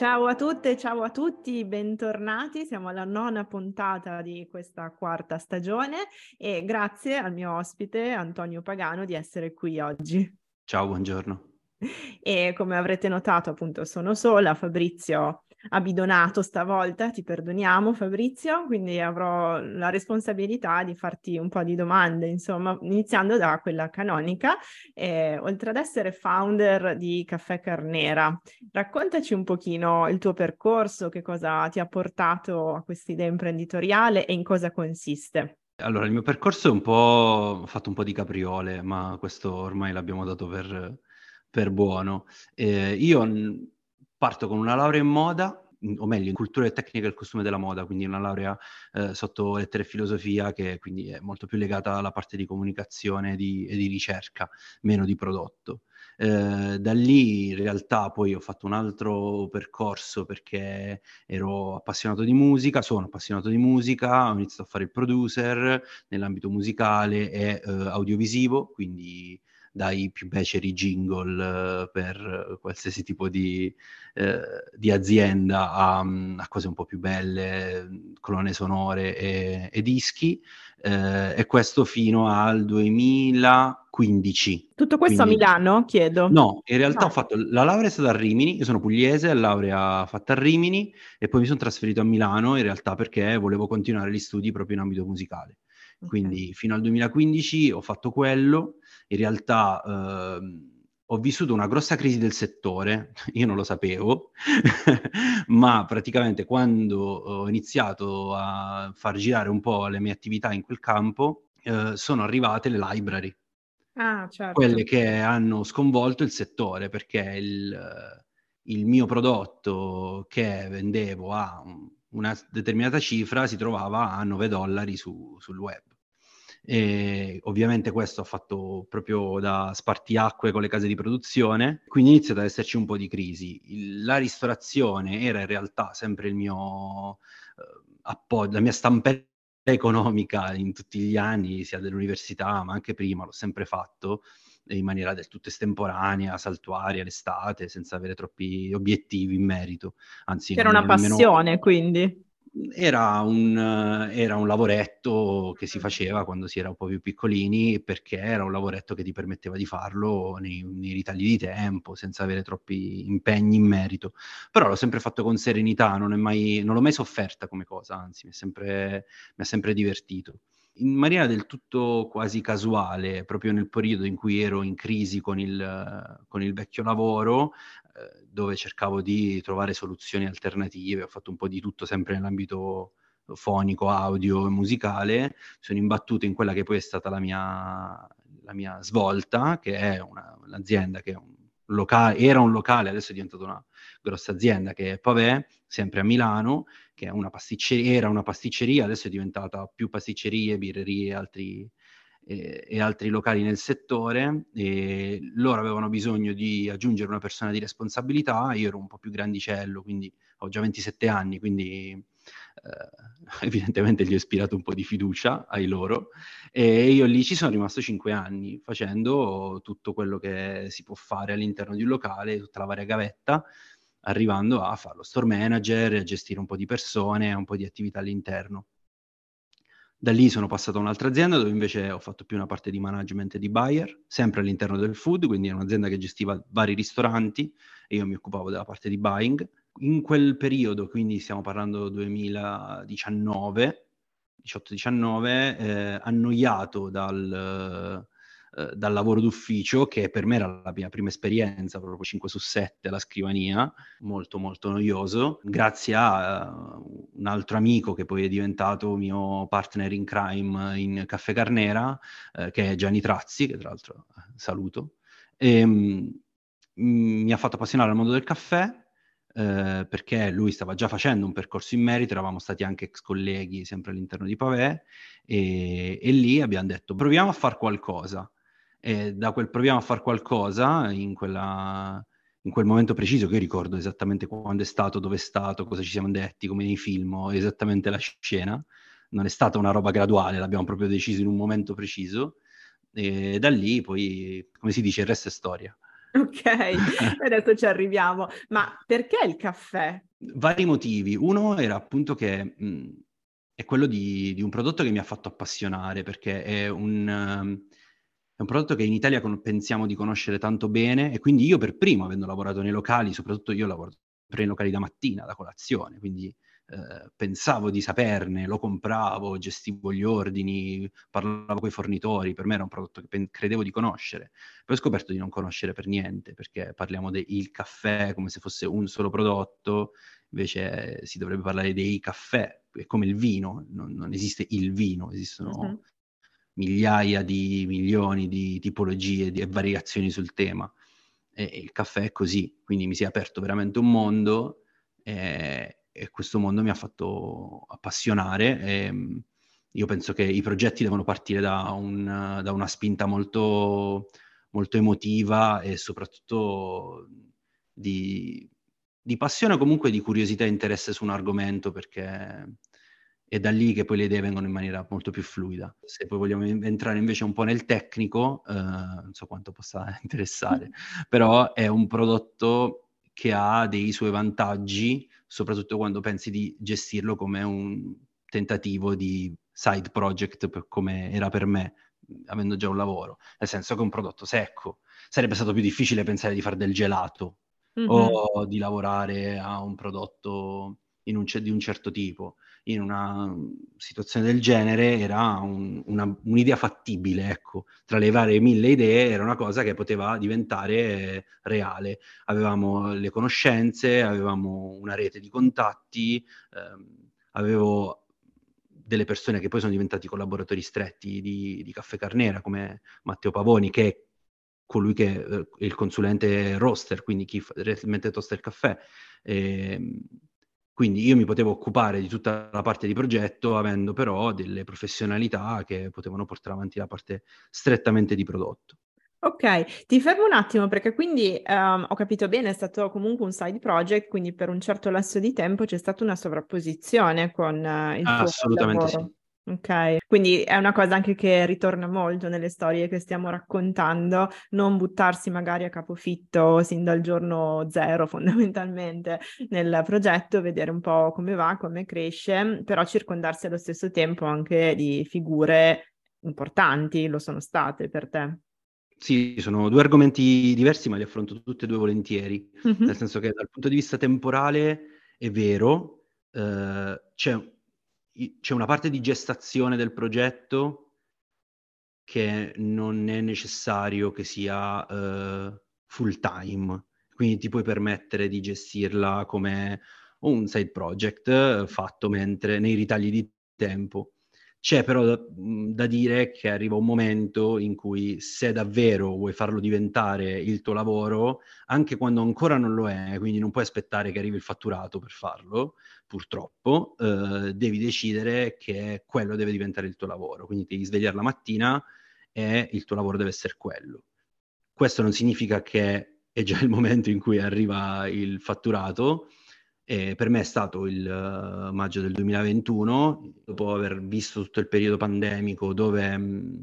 Ciao a tutte, ciao a tutti, bentornati. Siamo alla nona puntata di questa quarta stagione e grazie al mio ospite Antonio Pagano di essere qui oggi. Ciao, buongiorno. E come avrete notato, appunto, sono sola. Fabrizio abbidonato stavolta, ti perdoniamo Fabrizio, quindi avrò la responsabilità di farti un po' di domande, insomma, iniziando da quella canonica. Eh, oltre ad essere founder di Caffè Carnera, raccontaci un pochino il tuo percorso, che cosa ti ha portato a questa idea imprenditoriale e in cosa consiste. Allora, il mio percorso è un po' ho fatto un po' di capriole, ma questo ormai l'abbiamo dato per, per buono. Eh, io parto con una laurea in moda, o meglio in cultura e tecnica del costume della moda, quindi una laurea eh, sotto lettere e filosofia che quindi è molto più legata alla parte di comunicazione di, e di ricerca, meno di prodotto. Eh, da lì in realtà poi ho fatto un altro percorso perché ero appassionato di musica, sono appassionato di musica, ho iniziato a fare il producer nell'ambito musicale e eh, audiovisivo, quindi dai più beceri jingle eh, per qualsiasi tipo di, eh, di azienda a, a, cose un po' più belle, colonne sonore e, e dischi, eh, e questo fino al 2015. Tutto questo Quindi, a Milano, chiedo? No, in realtà no. ho fatto la laurea è stata a Rimini, io sono pugliese, la laurea fatta a Rimini e poi mi sono trasferito a Milano in realtà perché volevo continuare gli studi proprio in ambito musicale. Quindi okay. fino al 2015 ho fatto quello, in realtà eh, ho vissuto una grossa crisi del settore, io non lo sapevo, ma praticamente quando ho iniziato a far girare un po' le mie attività in quel campo, eh, sono arrivate le library. Ah, certo. Quelle che hanno sconvolto il settore perché il, il mio prodotto che vendevo a una determinata cifra si trovava a 9 dollari su, sul web. E ovviamente questo ha fatto proprio da spartiacque con le case di produzione, quindi è iniziato ad esserci un po' di crisi. La ristorazione era in realtà sempre il mio eh, appoggio, la mia stampella economica in tutti gli anni, sia dell'università ma anche prima, l'ho sempre fatto in maniera del tutto estemporanea, saltuaria, l'estate, senza avere troppi obiettivi in merito. Anzi, era una passione, nemmeno... quindi era un, era un, lavoretto che si faceva quando si era un po' più piccolini perché era un lavoretto che ti permetteva di farlo nei, nei, ritagli di tempo senza avere troppi impegni in merito. Però l'ho sempre fatto con serenità, non, mai, non l'ho mai sofferta come cosa, anzi mi, mi ha sempre divertito. In maniera del tutto quasi casuale, proprio nel periodo in cui ero in crisi con il, con il vecchio lavoro, eh, dove cercavo di trovare soluzioni alternative, ho fatto un po' di tutto sempre nell'ambito fonico, audio e musicale, sono imbattuto in quella che poi è stata la mia, la mia svolta, che è una, un'azienda che è un locale, era un locale, adesso è diventata una grossa azienda che è Pavè, sempre a Milano, che è una pasticceria, era una pasticceria, adesso è diventata più pasticcerie, birrerie altri, e, e, altri locali nel settore e loro avevano bisogno di aggiungere una persona di responsabilità, io ero un po' più grandicello, quindi ho già 27 anni, quindi eh, evidentemente gli ho ispirato un po' di fiducia ai loro e io lì ci sono rimasto 5 anni facendo tutto quello che si può fare all'interno di un locale, tutta la varia gavetta, arrivando a fare lo store manager, a gestire un po' di persone, un po' di attività all'interno. Da lì sono passato a un'altra azienda dove invece ho fatto più una parte di management e di buyer, sempre all'interno del food, quindi è un'azienda che gestiva vari ristoranti e io mi occupavo della parte di buying. In quel periodo, quindi stiamo parlando 2019, 18-19, eh, annoiato dal, eh, dal lavoro d'ufficio, che per me era la mia prima esperienza, proprio 5 su 7 alla scrivania, molto molto noioso, grazie a uh, un altro amico che poi è diventato mio partner in crime in Caffè Carnera, eh, che è Gianni Trazzi, che tra l'altro eh, saluto, e, um, mi ha fatto appassionare al mondo del caffè, eh, perché lui stava già facendo un percorso in merito, eravamo stati anche ex colleghi sempre all'interno di Pavè, e, e lì abbiamo detto proviamo a fare qualcosa e da quel proviamo a fare qualcosa in, quella, in quel momento preciso che io ricordo esattamente quando è stato, dove è stato, cosa ci siamo detti, come nei film, esattamente la scena. Non è stata una roba graduale, l'abbiamo proprio deciso in un momento preciso e da lì poi, come si dice, il resto è storia. Ok, adesso ci arriviamo. Ma perché il caffè? Vari motivi. Uno era appunto che mh, è quello di, di, un prodotto che mi ha fatto appassionare, perché è un, è un prodotto che in Italia pensiamo di conoscere tanto bene e quindi io per primo, avendo lavorato nei locali, soprattutto io lavoro sempre nei locali da mattina, da colazione, quindi eh, pensavo di saperne, lo compravo, gestivo gli ordini, parlavo con i fornitori, per me era un prodotto che pen- credevo di conoscere. Poi ho scoperto di non conoscere per niente, perché parliamo del caffè come se fosse un solo prodotto, invece si dovrebbe parlare dei caffè, è come il vino, non, non esiste il vino, esistono uh-huh migliaia di milioni di tipologie e variazioni sul tema. E, e, il caffè è così, quindi mi si è aperto veramente un mondo e, e questo mondo mi ha fatto appassionare. E, io penso che i progetti devono partire da, un, da una spinta molto, molto emotiva e soprattutto di, di passione, comunque di curiosità e interesse su un argomento, perché è da lì che poi le idee vengono in maniera molto più fluida. Se poi vogliamo entrare invece un po' nel tecnico, eh, non so quanto possa interessare, però è un prodotto che ha dei suoi vantaggi, soprattutto quando pensi di gestirlo come un tentativo di side project come era per me, avendo già un lavoro, nel senso che è un prodotto secco. Sarebbe stato più difficile pensare di fare del gelato mm-hmm. o di lavorare a un prodotto un, di un certo tipo in una situazione del genere era un, una, un'idea fattibile, ecco, tra le varie mille idee era una cosa che poteva diventare reale. Avevamo le conoscenze, avevamo una rete di contatti, ehm, avevo delle persone che poi sono diventati collaboratori stretti di, di Caffè Carnera, come Matteo Pavoni, che è colui che eh, è il consulente roster, quindi chi realmente tosta il caffè. E, ehm, quindi io mi potevo occupare di tutta la parte di progetto, avendo però delle professionalità che potevano portare avanti la parte strettamente di prodotto. Ok, ti fermo un attimo perché quindi um, ho capito bene, è stato comunque un side project, quindi per un certo lasso di tempo c'è stata una sovrapposizione con uh, il Assolutamente sì. Ok, quindi è una cosa anche che ritorna molto nelle storie che stiamo raccontando, non buttarsi magari a capofitto sin dal giorno zero fondamentalmente nel progetto, vedere un po' come va, come cresce, però circondarsi allo stesso tempo anche di figure importanti, lo sono state per te. Sì, sono due argomenti diversi, ma li affronto tutti e due volentieri, mm-hmm. nel senso che dal punto di vista temporale è vero, eh, c'è c'è una parte di gestazione del progetto che non è necessario che sia uh, full time, quindi ti puoi permettere di gestirla come un side project uh, fatto mentre nei ritagli di tempo. C'è però da, da, dire che arriva un momento in cui se davvero vuoi farlo diventare il tuo lavoro, anche quando ancora non lo è, quindi non puoi aspettare che arrivi il fatturato per farlo, purtroppo, eh, devi decidere che quello deve diventare il tuo lavoro. Quindi devi svegliare la mattina e il tuo lavoro deve essere quello. Questo non significa che è già il momento in cui arriva il fatturato, e per me è stato il uh, maggio del 2021, dopo aver visto tutto il periodo pandemico dove mh, mm,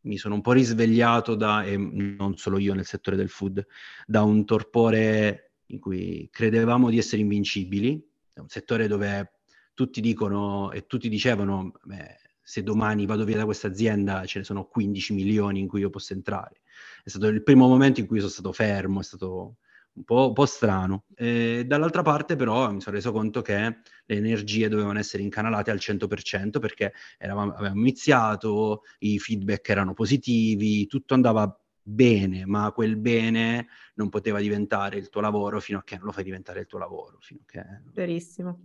mi sono un po' risvegliato da, e non solo io nel settore del food, da un torpore in cui credevamo di essere invincibili, è un settore dove tutti dicono e tutti dicevano, beh, se domani vado via da questa azienda ce ne sono 15 milioni in cui io posso entrare. È stato il primo momento in cui sono stato fermo, è stato un po', un po strano. E dall'altra parte però mi sono reso conto che le energie dovevano essere incanalate al 100% perché eravamo, avevamo iniziato, i feedback erano positivi, tutto andava bene, ma quel bene non poteva diventare il tuo lavoro fino a che non lo fai diventare il tuo lavoro. Fino a che... Verissimo.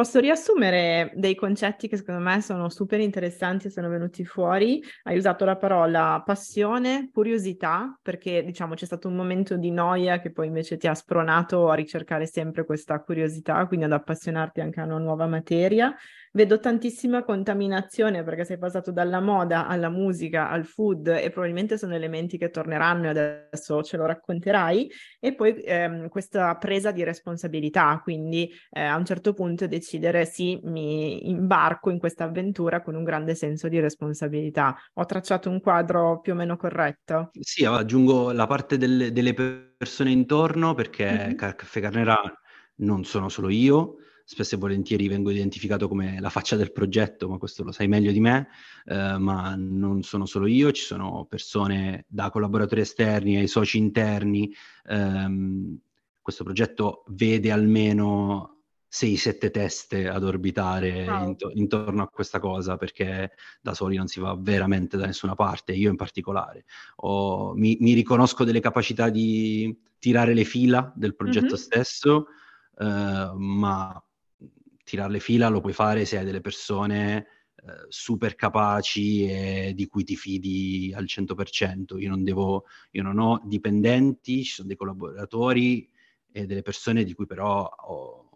Posso riassumere dei concetti che secondo me sono super interessanti e sono venuti fuori. Hai usato la parola passione, curiosità, perché diciamo c'è stato un momento di noia che poi invece ti ha spronato a ricercare sempre questa curiosità, quindi ad appassionarti anche a una nuova materia. Vedo tantissima contaminazione perché sei passato dalla moda alla musica, al food e probabilmente sono elementi che torneranno e adesso ce lo racconterai. E poi ehm, questa presa di responsabilità, quindi eh, a un certo punto decidere sì, mi imbarco in questa avventura con un grande senso di responsabilità. Ho tracciato un quadro più o meno corretto? Sì, aggiungo la parte delle, delle persone intorno perché mm-hmm. Caffè Carnera non sono solo io, spesso e volentieri vengo identificato come la faccia del progetto, ma questo lo sai meglio di me, eh, ma non sono solo io, ci sono persone da collaboratori esterni ai soci interni. Ehm, questo progetto vede almeno 6-7 teste ad orbitare wow. int- intorno a questa cosa perché da soli non si va veramente da nessuna parte, io in particolare. Ho, mi, mi, riconosco delle capacità di tirare le fila del progetto mm-hmm. stesso, eh, ma tirare le fila lo puoi fare se hai delle persone eh, super capaci e di cui ti fidi al 100%. Io non, devo, io non ho dipendenti, ci sono dei collaboratori e delle persone di cui però ho,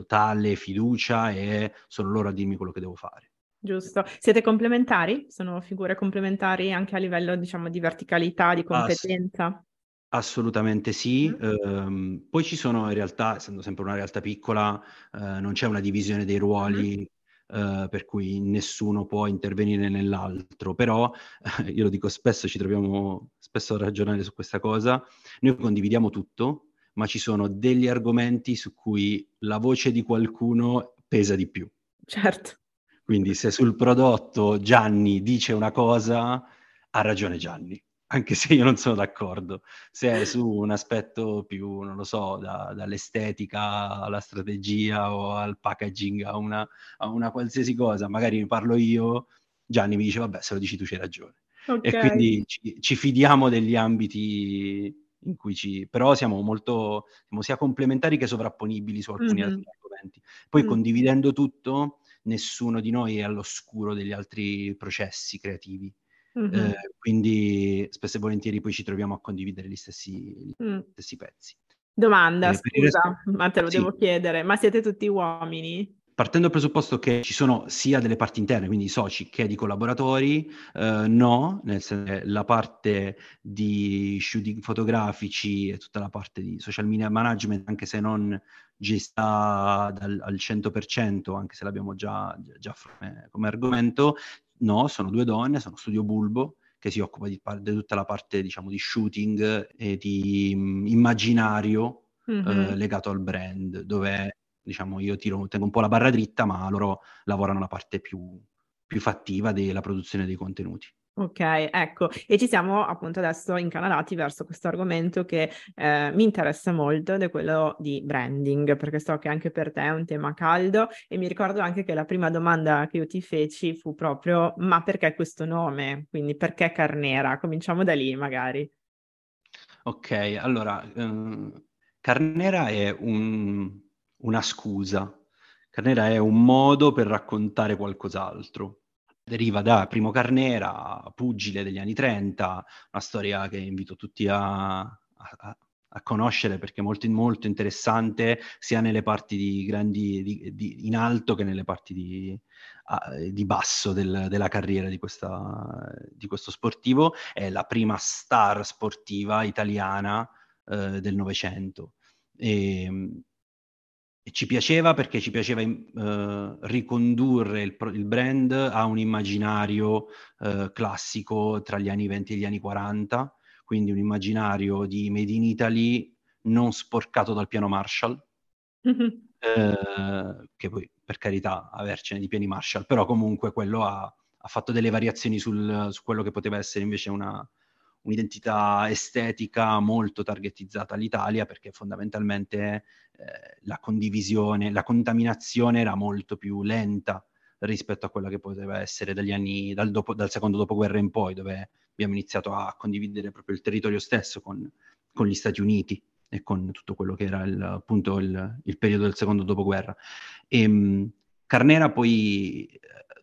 totale fiducia e sono loro a dirmi quello che devo fare. Giusto. Siete complementari? Sono figure complementari anche a livello, diciamo, di verticalità, di competenza? Ah, Assolutamente sì. Mh. Ehm, poi ci sono in realtà, essendo sempre una realtà piccola, ehm, non c'è una divisione dei ruoli, ehm, per cui nessuno può intervenire nell'altro, però io lo dico spesso, ci troviamo spesso a ragionare su questa cosa, noi condividiamo tutto, ma ci sono degli argomenti su cui la voce di qualcuno pesa di più. Certo. Quindi se sul prodotto Gianni dice una cosa, ha ragione Gianni anche se io non sono d'accordo. Se è su un aspetto più, non lo so, da, dall'estetica alla strategia o al packaging, a una, a una, qualsiasi cosa, magari ne parlo io, Gianni mi dice, vabbè, se lo dici tu c'hai ragione. Okay. E quindi ci, ci, fidiamo degli ambiti in cui ci... però siamo molto, siamo sia complementari che sovrapponibili su alcuni mm-hmm. altri argomenti. Poi mm. condividendo tutto, nessuno di noi è all'oscuro degli altri processi creativi. Mm-hmm. Eh, quindi spesso e volentieri poi ci troviamo a condividere gli stessi, gli stessi pezzi. Domanda, eh, scusa, resto... ma te lo sì. devo chiedere, ma siete tutti uomini? Partendo dal presupposto che ci sono sia delle parti interne, quindi i soci, che di collaboratori, eh, no, nel senso la parte di shooting fotografici e tutta la parte di social media management, anche se non gestita dal, al 100%, anche se l'abbiamo già, già come, come argomento, No, sono due donne, sono Studio Bulbo, che si occupa di, di tutta la parte, diciamo, di shooting e di um, immaginario mm-hmm. eh, legato al brand, dove, diciamo, io tiro, tengo un po' la barra dritta, ma loro lavorano la parte più, più fattiva della produzione dei contenuti. Ok, ecco, e ci siamo appunto adesso incanalati verso questo argomento che eh, mi interessa molto ed è quello di branding, perché so che anche per te è un tema caldo e mi ricordo anche che la prima domanda che io ti feci fu proprio ma perché questo nome? Quindi perché Carnera? Cominciamo da lì magari. Ok, allora, eh, Carnera è un, una scusa, Carnera è un modo per raccontare qualcos'altro deriva da Primo Carnera, pugile degli anni 30, una storia che invito tutti a, a, a conoscere perché è molto, molto interessante sia nelle parti di grandi di, di, in alto che nelle parti di, di basso del, della carriera di, questa, di, questo sportivo. È la prima star sportiva italiana eh, del Novecento. E ci piaceva perché ci piaceva uh, ricondurre il, il, brand a un immaginario uh, classico tra gli anni 20 e gli anni 40, quindi un immaginario di Made in Italy non sporcato dal piano Marshall, mm-hmm. uh, che poi per carità avercene di piani Marshall, però comunque quello ha, ha fatto delle variazioni sul, su quello che poteva essere invece una, un'identità estetica molto targetizzata all'Italia perché fondamentalmente eh, la condivisione, la contaminazione era molto più lenta rispetto a quella che poteva essere dagli anni, dal, dopo, dal secondo dopoguerra in poi, dove abbiamo iniziato a condividere proprio il territorio stesso con, con gli Stati Uniti e con tutto quello che era il, appunto il, il periodo del secondo dopoguerra. E, ehm, Carnera poi eh,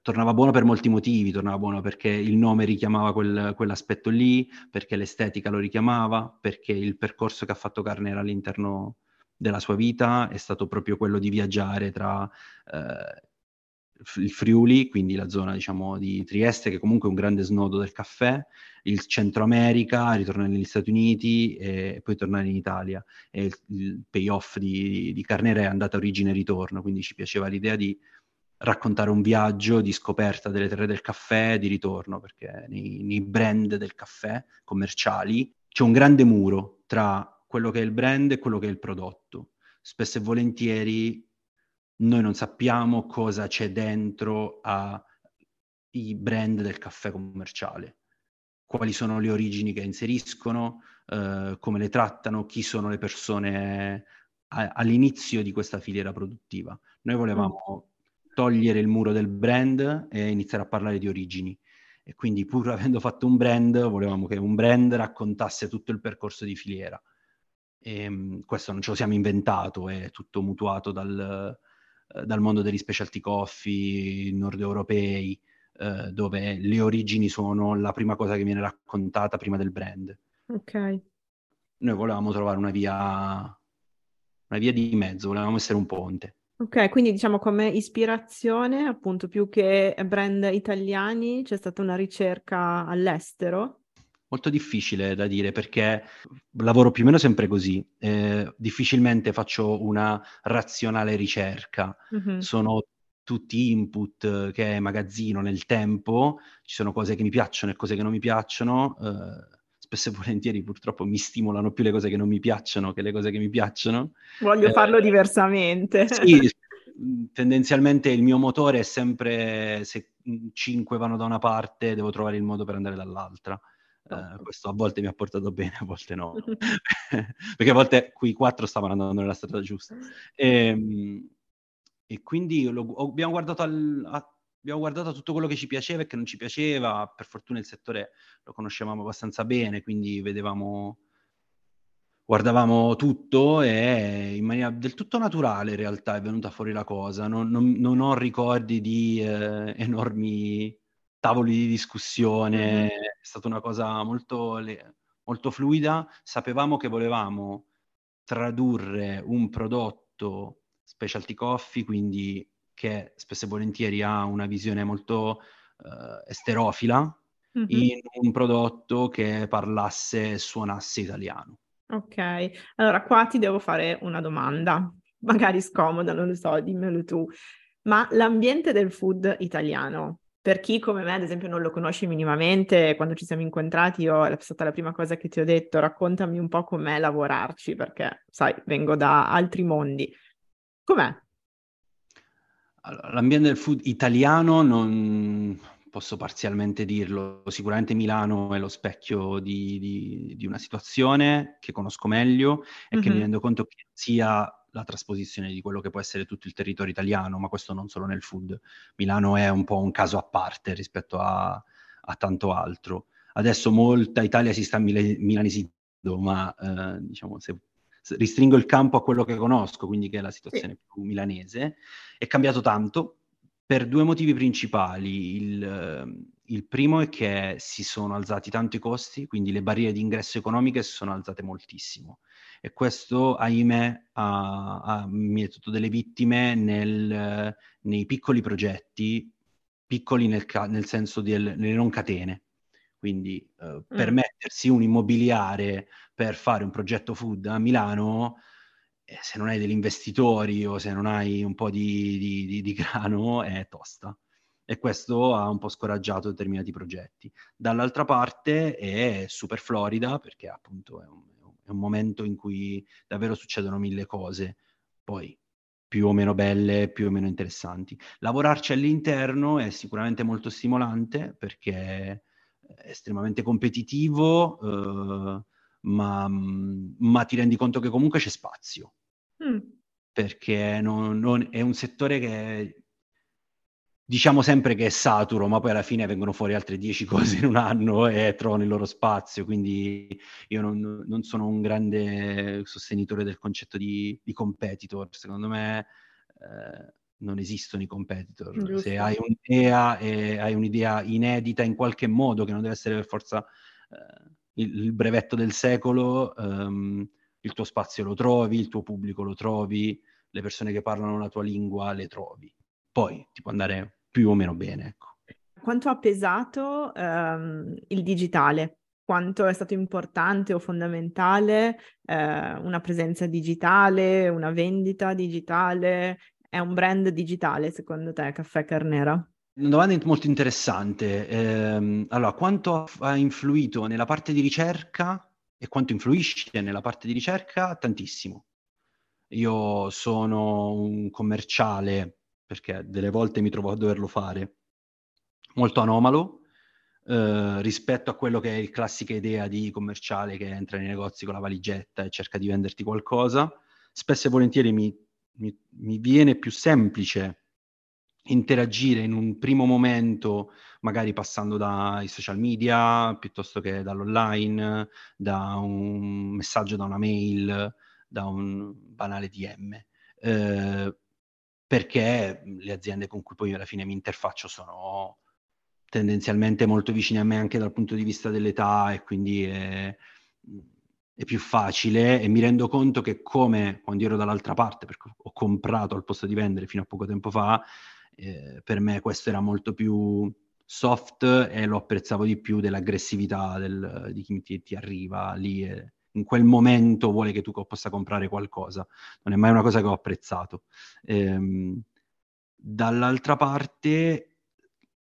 tornava buono per molti motivi, tornava buono perché il nome richiamava quel, quell'aspetto lì, perché l'estetica lo richiamava, perché il percorso che ha fatto Carnera all'interno della sua vita è stato proprio quello di viaggiare tra eh, il Friuli, quindi la zona diciamo di Trieste, che comunque è un grande snodo del caffè, il Centro America, ritornare negli Stati Uniti e poi tornare in Italia. E il, il payoff di, di Carnera è andata origine e ritorno, quindi ci piaceva l'idea di raccontare un viaggio di scoperta delle terre del caffè di ritorno, perché nei, nei brand del caffè commerciali c'è un grande muro tra quello che è il brand e quello che è il prodotto. Spesso e volentieri noi non sappiamo cosa c'è dentro ai brand del caffè commerciale, quali sono le origini che inseriscono, eh, come le trattano, chi sono le persone a, all'inizio di questa filiera produttiva. Noi volevamo togliere il muro del brand e iniziare a parlare di origini. E quindi pur avendo fatto un brand, volevamo che un brand raccontasse tutto il percorso di filiera. E, ehm, questo non ce lo siamo inventato, è tutto mutuato dal, eh, dal mondo degli specialty coffee nord europei, eh, dove le origini sono la prima cosa che viene raccontata prima del brand. Ok. Noi volevamo trovare una via, una via di mezzo, volevamo essere un ponte. Ok, quindi diciamo come ispirazione, appunto, più che brand italiani, c'è stata una ricerca all'estero? Molto difficile da dire perché lavoro più o meno sempre così, eh, difficilmente faccio una razionale ricerca, mm-hmm. sono tutti input che magazzino nel tempo, ci sono cose che mi piacciono e cose che non mi piacciono, eh, spesso e volentieri purtroppo mi stimolano più le cose che non mi piacciono che le cose che mi piacciono. Voglio eh, farlo diversamente. Sì, tendenzialmente il mio motore è sempre se cinque vanno da una parte, devo trovare il modo per andare dall'altra. Uh, questo a volte mi ha portato bene, a volte no, perché a volte quei quattro stavano andando nella strada giusta. E, ehm, e quindi lo, abbiamo, guardato al, a, abbiamo guardato tutto quello che ci piaceva e che non ci piaceva. Per fortuna il settore lo conoscevamo abbastanza bene, quindi vedevamo, guardavamo tutto e in maniera del tutto naturale in realtà è venuta fuori la cosa. Non, non, non ho ricordi di eh, enormi tavoli di discussione, mm-hmm. è stata una cosa molto, molto fluida. Sapevamo che volevamo tradurre un prodotto specialty coffee, quindi che spesso e volentieri ha una visione molto uh, esterofila, mm-hmm. in un prodotto che parlasse e suonasse italiano. Ok, allora qua ti devo fare una domanda, magari scomoda, non lo so, dimmelo tu. Ma l'ambiente del food italiano per chi come me, ad esempio, non lo conosce minimamente, quando ci siamo incontrati, io è stata la prima cosa che ti ho detto, raccontami un po' com'è lavorarci, perché, sai, vengo da altri mondi. Com'è? L'ambiente del food italiano non posso parzialmente dirlo, sicuramente Milano è lo specchio di, di, di una situazione che conosco meglio e mm-hmm. che mi rendo conto che sia la trasposizione di quello che può essere tutto il territorio italiano, ma questo non solo nel food. Milano è un po' un caso a parte rispetto a, a tanto altro. Adesso molta Italia si sta mil- milanesando, ma eh, diciamo se ristringo il campo a quello che conosco, quindi che è la situazione sì. più milanese, è cambiato tanto per due motivi principali. Il, il primo è che si sono alzati tanto i costi, quindi le barriere di ingresso economiche si sono alzate moltissimo e questo, ahimè, ha, ha mietoto delle vittime nel, nei piccoli progetti, piccoli nel, nel senso delle non catene. Quindi eh, mm. permettersi un immobiliare per fare un progetto food a Milano, eh, se non hai degli investitori o se non hai un po' di, di, di, di grano, è tosta e questo ha un po' scoraggiato determinati progetti. Dall'altra parte è super florida perché appunto è un, è un momento in cui davvero succedono mille cose, poi più o meno belle, più o meno interessanti. Lavorarci all'interno è sicuramente molto stimolante perché estremamente competitivo, eh, ma, ma, ti rendi conto che comunque c'è spazio. Mm. Perché non, non, è un settore che diciamo sempre che è saturo, ma poi alla fine vengono fuori altre dieci cose in un anno e trovano il loro spazio. Quindi io non, non sono un grande sostenitore del concetto di, di competitor. Secondo me eh, non esistono i competitor. Giusto. Se hai un'idea e hai un'idea inedita in qualche modo, che non deve essere per forza eh, il, il, brevetto del secolo, ehm, il tuo spazio lo trovi, il tuo pubblico lo trovi, le persone che parlano la tua lingua le trovi. Poi ti può andare più o meno bene. Ecco. Quanto ha pesato ehm, il digitale? Quanto è stato importante o fondamentale eh, una presenza digitale, una vendita digitale? È un brand digitale secondo te, Caffè Carnera? Una domanda molto interessante. Eh, allora, quanto ha influito nella parte di ricerca e quanto influisce nella parte di ricerca? Tantissimo. Io sono un commerciale perché delle volte mi trovo a doverlo fare, molto anomalo eh, rispetto a quello che è il classica idea di commerciale che entra nei negozi con la valigetta e cerca di venderti qualcosa. Spesso e volentieri mi, mi, mi viene più semplice interagire in un primo momento, magari passando dai social media piuttosto che dall'online, da un messaggio da una mail, da un banale DM. Eh, perché le aziende con cui poi alla fine mi interfaccio sono tendenzialmente molto vicine a me anche dal punto di vista dell'età e quindi è, è più facile e mi rendo conto che come quando ero dall'altra parte, perché ho comprato al posto di vendere fino a poco tempo fa, eh, per me questo era molto più soft e lo apprezzavo di più dell'aggressività del, di chi ti, ti arriva lì e, in quel momento vuole che tu possa comprare qualcosa. Non è mai una cosa che ho apprezzato. Ehm, dall'altra parte,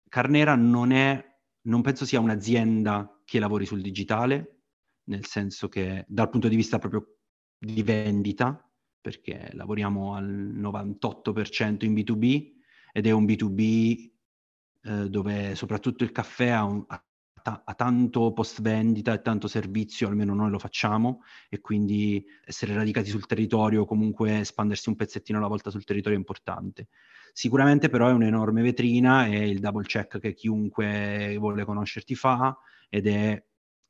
Carnera non è, non penso sia un'azienda che lavori sul digitale, nel senso che dal punto di vista proprio di vendita, perché lavoriamo al 98% in B2B ed è un B2B eh, dove soprattutto il caffè ha, un, ha ha tanto post vendita e tanto servizio, almeno noi lo facciamo, e quindi essere radicati sul territorio, comunque espandersi un pezzettino alla volta sul territorio è importante. Sicuramente però è un'enorme vetrina, è il double check che chiunque vuole conoscerti fa ed è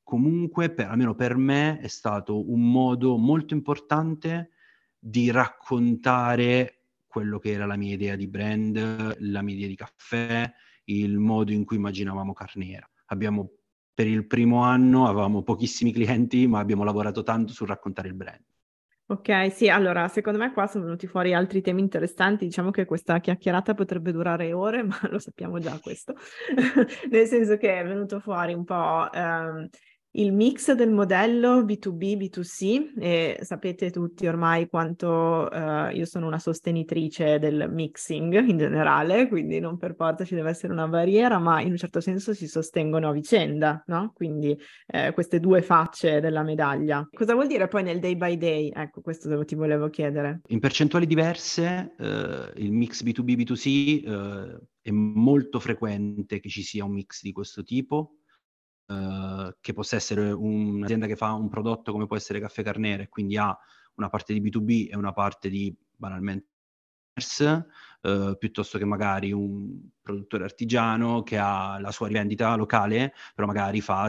comunque, per, almeno per me, è stato un modo molto importante di raccontare quello che era la mia idea di brand, la mia idea di caffè, il modo in cui immaginavamo Carnera. Abbiamo, per il primo anno avevamo pochissimi clienti, ma abbiamo lavorato tanto sul raccontare il brand. Ok, sì, allora secondo me qua sono venuti fuori altri temi interessanti, diciamo che questa chiacchierata potrebbe durare ore, ma lo sappiamo già questo, nel senso che è venuto fuori un po' ehm, il mix del modello B2B, B2C e sapete tutti ormai quanto uh, io sono una sostenitrice del mixing in generale, quindi non per forza ci deve essere una barriera, ma in un certo senso si sostengono a vicenda, no? Quindi eh, queste due facce della medaglia. Cosa vuol dire poi nel day by day? Ecco, questo ti volevo chiedere. In percentuali diverse, eh, il mix B2B, B2C eh, è molto frequente che ci sia un mix di questo tipo eh, che possa essere un'azienda che fa un prodotto come può essere Caffè Carnera e quindi ha una parte di B2B e una parte di banalmente Uh, piuttosto che magari un produttore artigiano che ha la sua rivendita locale, però magari fa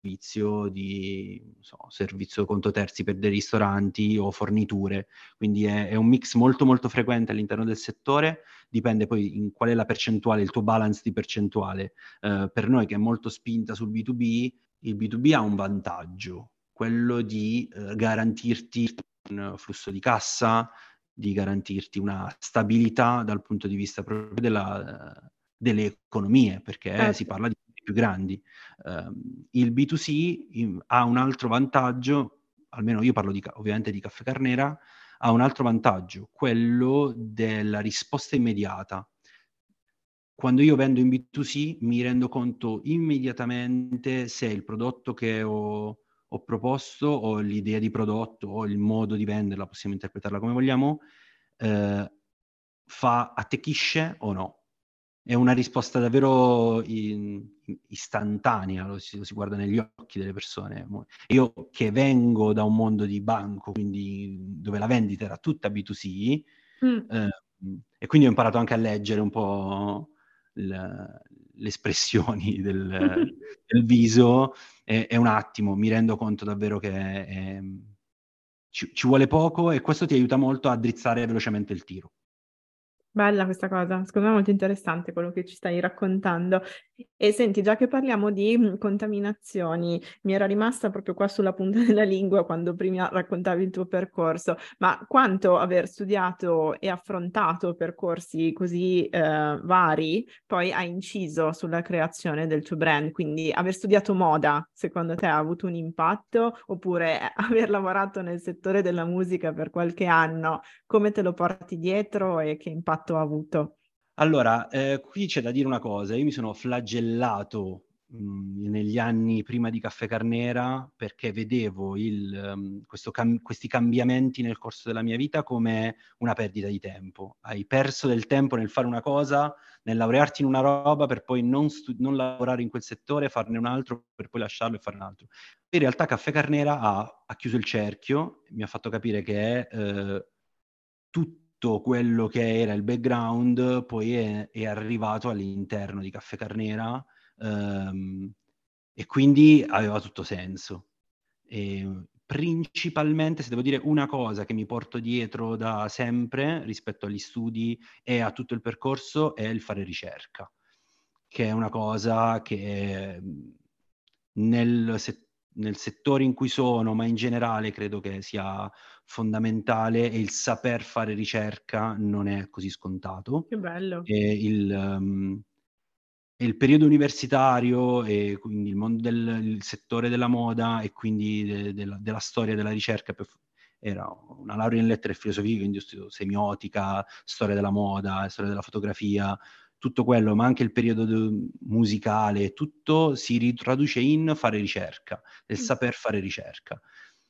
servizio di so, servizio conto terzi per dei ristoranti o forniture. Quindi è, è, un mix molto molto frequente all'interno del settore dipende poi in qual è la percentuale, il tuo balance di percentuale. Uh, per noi che è molto spinta sul B2B, il B2B ha un vantaggio, quello di uh, garantirti un flusso di cassa, di garantirti una stabilità dal punto di vista proprio della, uh, delle economie, perché certo. si parla di più grandi. Uh, il B2C in, ha un altro vantaggio, almeno io parlo di, ovviamente di caffè carnera, ha un altro vantaggio, quello della risposta immediata. Quando io vendo in B2C mi rendo conto immediatamente se il prodotto che ho, ho proposto o l'idea di prodotto o il modo di venderla, possiamo interpretarla come vogliamo, eh, fa, attecchisce o no. è una risposta davvero in, istantanea, lo si, lo si, guarda negli occhi delle persone. Io che vengo da un mondo di banco, quindi dove la vendita era tutta B2C, mm. eh, e quindi ho imparato anche a leggere un po' il, le espressioni del, del viso, e, e, un attimo mi rendo conto davvero che è, ci, ci vuole poco e questo ti aiuta molto a drizzare velocemente il tiro. Bella questa cosa, secondo me è molto interessante quello che ci stai raccontando. E senti, già che parliamo di mm, contaminazioni, mi era rimasta proprio qua sulla punta della lingua quando prima raccontavi il tuo percorso, ma quanto aver studiato e affrontato percorsi così eh, vari poi ha inciso sulla creazione del tuo brand? Quindi aver studiato moda, secondo te ha avuto un impatto? Oppure aver lavorato nel settore della musica per qualche anno, come te lo porti dietro e che impatto impatto ha avuto? Allora, eh, qui c'è da dire una cosa, io mi sono flagellato mh, negli anni prima di Caffè Carnera perché vedevo il, um, cam- questi cambiamenti nel corso della mia vita come una perdita di tempo. Hai perso del tempo nel fare una cosa, nel laurearti in una roba per poi non, stu- non lavorare in quel settore, farne un altro per poi lasciarlo e fare un altro. In realtà Caffè Carnera ha, ha chiuso il cerchio, mi ha fatto capire che eh, tutto tutto quello che era il background poi è, è arrivato all'interno di Caffè Carnera ehm, e quindi aveva tutto senso. E principalmente, se devo dire una cosa che mi porto dietro da sempre rispetto agli studi e a tutto il percorso, è il fare ricerca, che è una cosa che nel settore nel settore in cui sono, ma in generale credo che sia fondamentale e il saper fare ricerca non è così scontato. Che bello. E il, um, il periodo universitario e quindi il mondo del il settore della moda e quindi de, de, della storia della ricerca era una laurea in lettere e filosofia, quindi ho studiato semiotica, storia della moda, storia della fotografia, tutto quello, ma anche il periodo musicale, tutto si ritraduce in fare ricerca, nel mm. saper fare ricerca.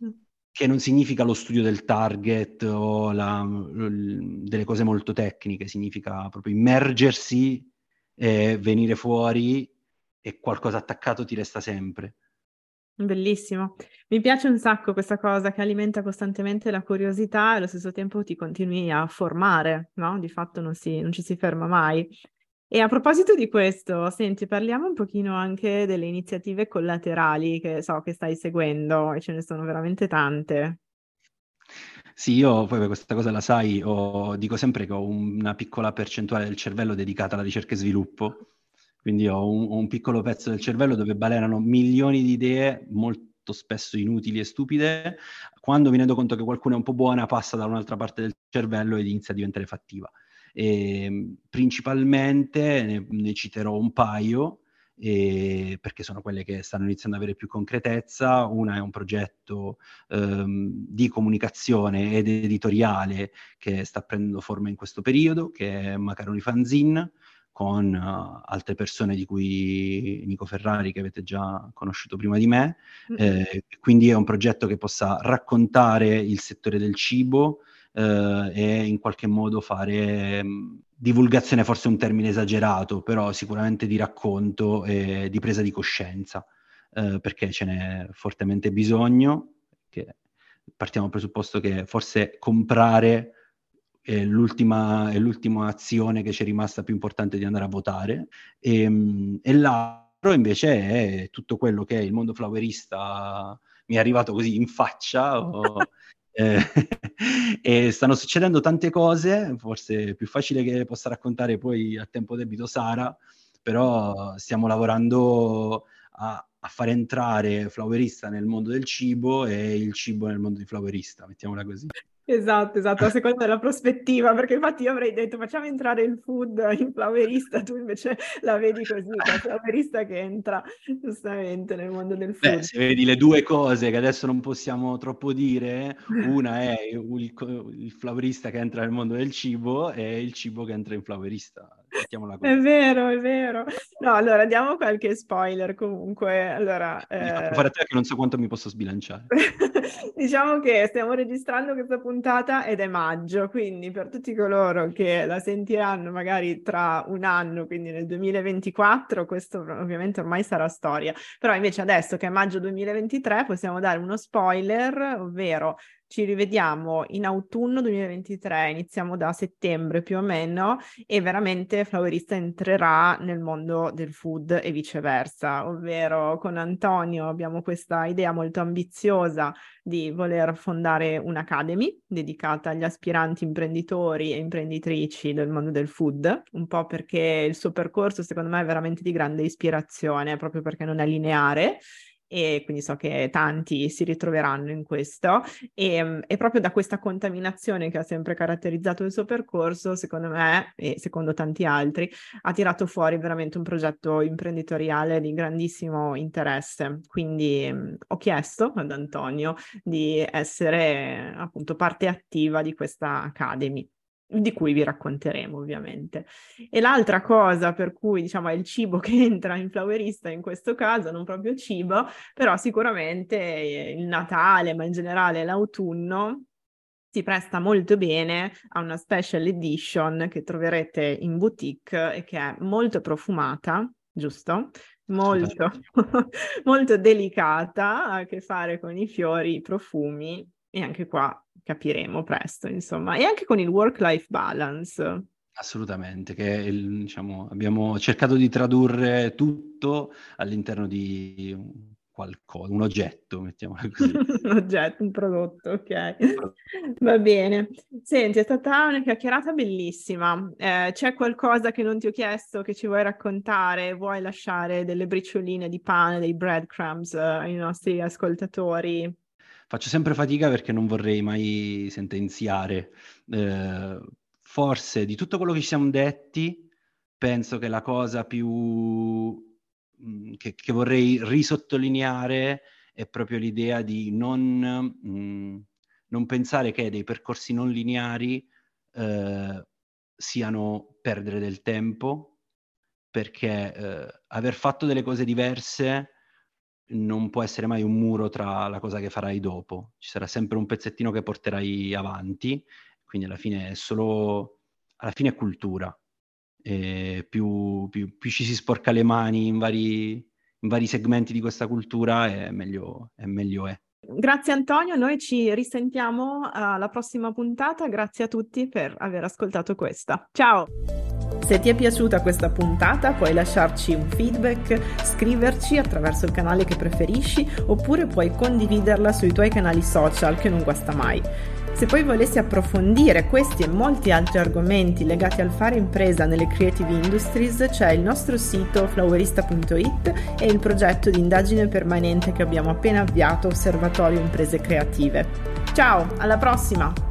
Mm. Che non significa lo studio del target o la, l- delle cose molto tecniche, significa proprio immergersi e venire fuori e qualcosa attaccato ti resta sempre. Bellissimo. Mi piace un sacco questa cosa che alimenta costantemente la curiosità e allo stesso tempo ti continui a formare, no? Di fatto non, si, non ci si ferma mai. E a proposito di questo, senti, parliamo un pochino anche delle iniziative collaterali che so che stai seguendo e ce ne sono veramente tante. Sì, io poi questa cosa la sai, ho, dico sempre che ho una piccola percentuale del cervello dedicata alla ricerca e sviluppo, quindi ho un, un piccolo pezzo del cervello dove balenano milioni di idee molto spesso inutili e stupide. Quando mi rendo conto che qualcuna è un po' buona, passa da un'altra parte del cervello ed inizia a diventare fattiva. E, ehm, principalmente ne, ne, citerò un paio e, perché sono quelle che stanno iniziando ad avere più concretezza. Una è un progetto ehm, di comunicazione ed editoriale che sta prendendo forma in questo periodo, che è Macaroni Fanzine con uh, altre persone di cui Nico Ferrari che avete già conosciuto prima di me, eh, quindi è un progetto che possa raccontare il settore del cibo eh, e in qualche modo fare mm, divulgazione, forse un termine esagerato, però sicuramente di racconto e di presa di coscienza, eh, perché ce n'è fortemente bisogno. Che partiamo dal presupposto che forse comprare è l'ultima, è l'ultima azione che ci è rimasta più importante di andare a votare. E, mm, e l'altro invece è tutto quello che il mondo flowerista mi è arrivato così in faccia. O, eh, e stanno succedendo tante cose, forse è più facile che possa raccontare poi a tempo debito Sara, però stiamo lavorando a, a fare entrare Flowerista nel mondo del cibo e il cibo nel mondo di Flowerista, mettiamola così. Esatto, esatto, a seconda della prospettiva, perché infatti io avrei detto facciamo entrare il food in flowerista, tu invece la vedi così, che è il flowerista che entra giustamente nel mondo del food. Beh, se vedi le due cose che adesso non possiamo troppo dire, una è il, il flowerista che entra nel mondo del cibo e il cibo che entra in flowerista. È vero, è vero. No, allora diamo qualche spoiler comunque. Allora, eh... fare te che non so quanto mi posso sbilanciare. diciamo che stiamo registrando questa puntata ed è maggio, quindi per tutti coloro che la sentiranno magari tra un anno, quindi nel 2024, questo ovviamente ormai sarà storia. Però invece adesso che è maggio 2023 possiamo dare uno spoiler, ovvero ci rivediamo in autunno 2023, iniziamo da settembre più o meno e veramente Flowerista entrerà nel mondo del food e viceversa, ovvero con Antonio abbiamo questa idea molto ambiziosa di voler fondare un'academy dedicata agli aspiranti imprenditori e imprenditrici del mondo del food, un po' perché il suo percorso secondo me è veramente di grande ispirazione, proprio perché non è lineare e quindi so che tanti si ritroveranno in questo e, ehm, e, proprio da questa contaminazione che ha sempre caratterizzato il suo percorso, secondo me e secondo tanti altri, ha tirato fuori veramente un progetto imprenditoriale di grandissimo interesse. Quindi mh, ho chiesto ad Antonio di essere appunto parte attiva di questa Academy di cui vi racconteremo ovviamente. E l'altra cosa per cui diciamo è il cibo che entra in flowerista in questo caso, non proprio cibo, però sicuramente il Natale, ma in generale l'autunno si presta molto bene a una special edition che troverete in boutique e che è molto profumata, giusto? Molto, molto delicata, ha a che fare con i fiori, i profumi e anche qua capiremo presto, insomma, e anche con il work-life balance. Assolutamente, che il, diciamo, abbiamo cercato di tradurre tutto all'interno di qualcosa, un oggetto, mettiamola così. un oggetto, un prodotto, ok. Va bene. Senti, è stata una chiacchierata bellissima. Eh, c'è qualcosa che non ti ho chiesto che ci vuoi raccontare? Vuoi lasciare delle bricioline di pane, dei breadcrumbs eh, ai nostri ascoltatori? Faccio sempre fatica perché non vorrei mai sentenziare. Eh, forse di tutto quello che ci siamo detti, penso che la cosa più mm, che, che, vorrei risottolineare è proprio l'idea di non, mh, mm, non pensare che dei percorsi non lineari eh, siano perdere del tempo, perché eh, aver fatto delle cose diverse non può essere mai un muro tra la cosa che farai dopo, ci sarà sempre un pezzettino che porterai avanti, quindi alla fine è solo, alla fine è cultura. E più, più, più ci si sporca le mani in vari, in vari segmenti di questa cultura, è meglio, è meglio è. Grazie Antonio, noi ci risentiamo alla prossima puntata, grazie a tutti per aver ascoltato questa. Ciao! Se ti è piaciuta questa puntata puoi lasciarci un feedback, scriverci attraverso il canale che preferisci oppure puoi condividerla sui tuoi canali social che non guasta mai. Se poi volessi approfondire questi e molti altri argomenti legati al fare impresa nelle creative industries, c'è il nostro sito flowerista.it e il progetto di indagine permanente che abbiamo appena avviato, Osservatorio Imprese Creative. Ciao, alla prossima!